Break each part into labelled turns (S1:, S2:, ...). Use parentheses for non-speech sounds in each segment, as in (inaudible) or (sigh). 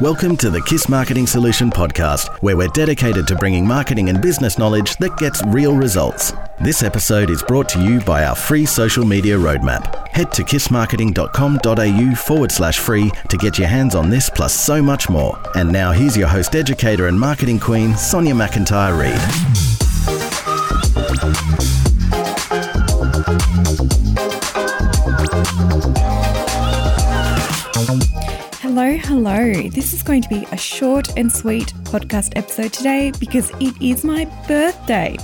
S1: Welcome to the KISS Marketing Solution podcast, where we're dedicated to bringing marketing and business knowledge that gets real results. This episode is brought to you by our free social media roadmap. Head to kissmarketing.com.au forward slash free to get your hands on this plus so much more. And now here's your host, educator, and marketing queen, Sonia McIntyre Reid.
S2: Hello. This is going to be a short and sweet podcast episode today because it is my birthday.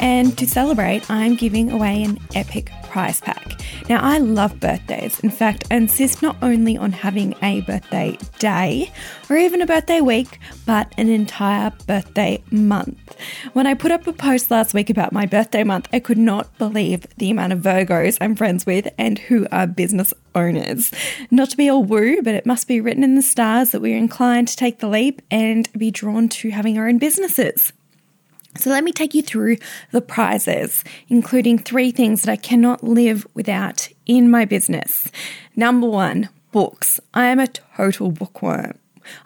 S2: And to celebrate, I'm giving away an epic prize pack. Now, I love birthdays. In fact, I insist not only on having a birthday day or even a birthday week, but an entire birthday month. When I put up a post last week about my birthday month, I could not believe the amount of Virgos I'm friends with and who are business owners. Not to be all woo, but it must be written in the stars that we're inclined to take the leap and be drawn to having our own businesses. So, let me take you through the prizes, including three things that I cannot live without in my business. Number one, books. I am a total bookworm.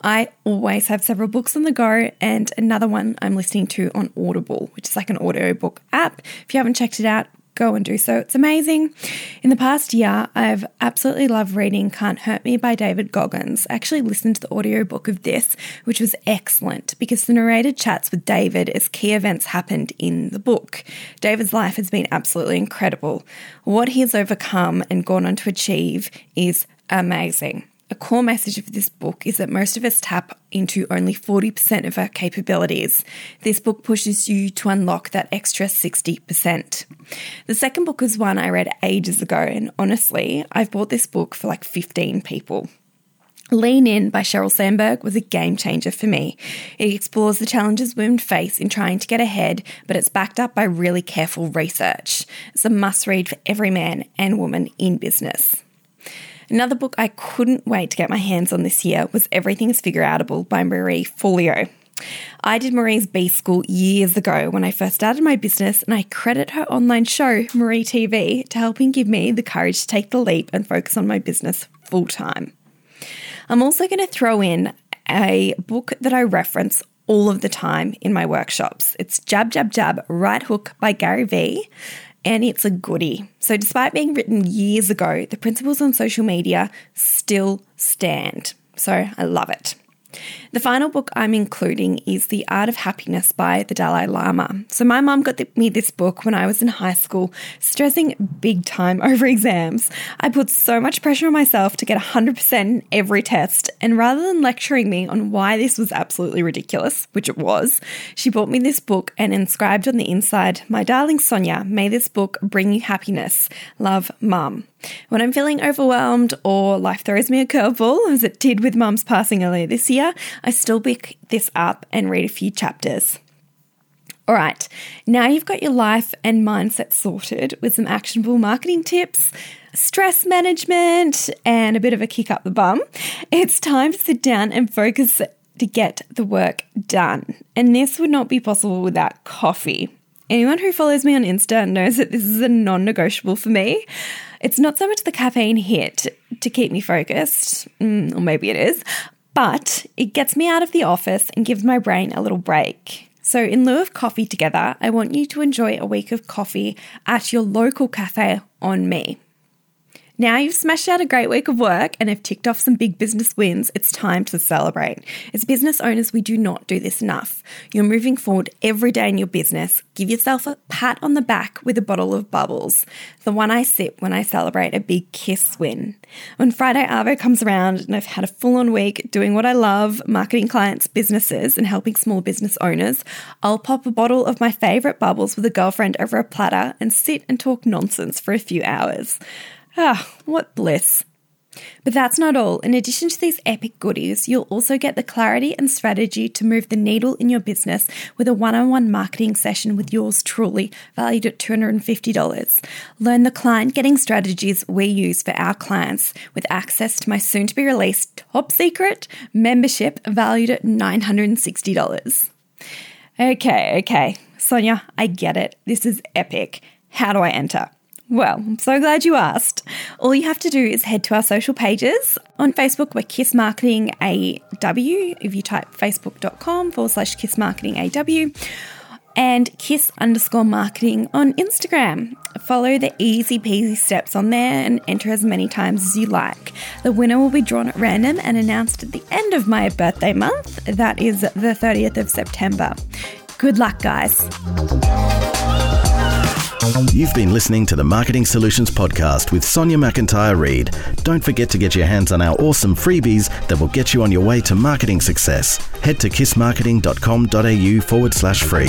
S2: I always have several books on the go, and another one I'm listening to on Audible, which is like an audiobook app. If you haven't checked it out, go and do so. It's amazing. In the past year, I've absolutely loved reading Can't Hurt Me by David Goggins. I actually listened to the audiobook of this, which was excellent because the narrator chats with David as key events happened in the book. David's life has been absolutely incredible. What he has overcome and gone on to achieve is amazing. A core message of this book is that most of us tap into only 40% of our capabilities. This book pushes you to unlock that extra 60%. The second book is one I read ages ago, and honestly, I've bought this book for like 15 people. Lean In by Sheryl Sandberg was a game changer for me. It explores the challenges women face in trying to get ahead, but it's backed up by really careful research. It's a must read for every man and woman in business. Another book I couldn't wait to get my hands on this year was Everything's Figure Outable by Marie Forleo. I did Marie's B School years ago when I first started my business, and I credit her online show, Marie TV, to helping give me the courage to take the leap and focus on my business full time. I'm also going to throw in a book that I reference all of the time in my workshops. It's Jab, Jab, Jab, Right Hook by Gary Vee and it's a goodie. So, despite being written years ago, the principles on social media still stand. So, I love it. The final book I'm including is The Art of Happiness by the Dalai Lama. So, my mum got me this book when I was in high school, stressing big time (laughs) over exams. I put so much pressure on myself to get 100% in every test, and rather than lecturing me on why this was absolutely ridiculous, which it was, she bought me this book and inscribed on the inside, My darling Sonia, may this book bring you happiness. Love, Mum. When I'm feeling overwhelmed or life throws me a curveball, as it did with Mum's passing earlier this year, I still pick this up and read a few chapters. All right, now you've got your life and mindset sorted with some actionable marketing tips, stress management, and a bit of a kick up the bum. It's time to sit down and focus to get the work done. And this would not be possible without coffee. Anyone who follows me on Insta knows that this is a non negotiable for me. It's not so much the caffeine hit to keep me focused, mm, or maybe it is, but it gets me out of the office and gives my brain a little break. So, in lieu of coffee together, I want you to enjoy a week of coffee at your local cafe on me. Now you've smashed out a great week of work and have ticked off some big business wins, it's time to celebrate. As business owners, we do not do this enough. You're moving forward every day in your business. Give yourself a pat on the back with a bottle of bubbles, the one I sip when I celebrate a big kiss win. When Friday Arvo comes around and I've had a full on week doing what I love, marketing clients' businesses and helping small business owners, I'll pop a bottle of my favourite bubbles with a girlfriend over a platter and sit and talk nonsense for a few hours. Ah, what bliss. But that's not all. In addition to these epic goodies, you'll also get the clarity and strategy to move the needle in your business with a one on one marketing session with yours truly, valued at $250. Learn the client getting strategies we use for our clients with access to my soon to be released top secret membership valued at $960. Okay, okay. Sonia, I get it. This is epic. How do I enter? Well, I'm so glad you asked. All you have to do is head to our social pages. On Facebook, we're Kiss Marketing AW. If you type facebook.com forward slash Kiss Marketing AW and kiss underscore marketing on Instagram. Follow the easy peasy steps on there and enter as many times as you like. The winner will be drawn at random and announced at the end of my birthday month. That is the 30th of September. Good luck, guys.
S1: You've been listening to the Marketing Solutions Podcast with Sonia McIntyre Reid. Don't forget to get your hands on our awesome freebies that will get you on your way to marketing success. Head to kissmarketing.com.au forward slash free.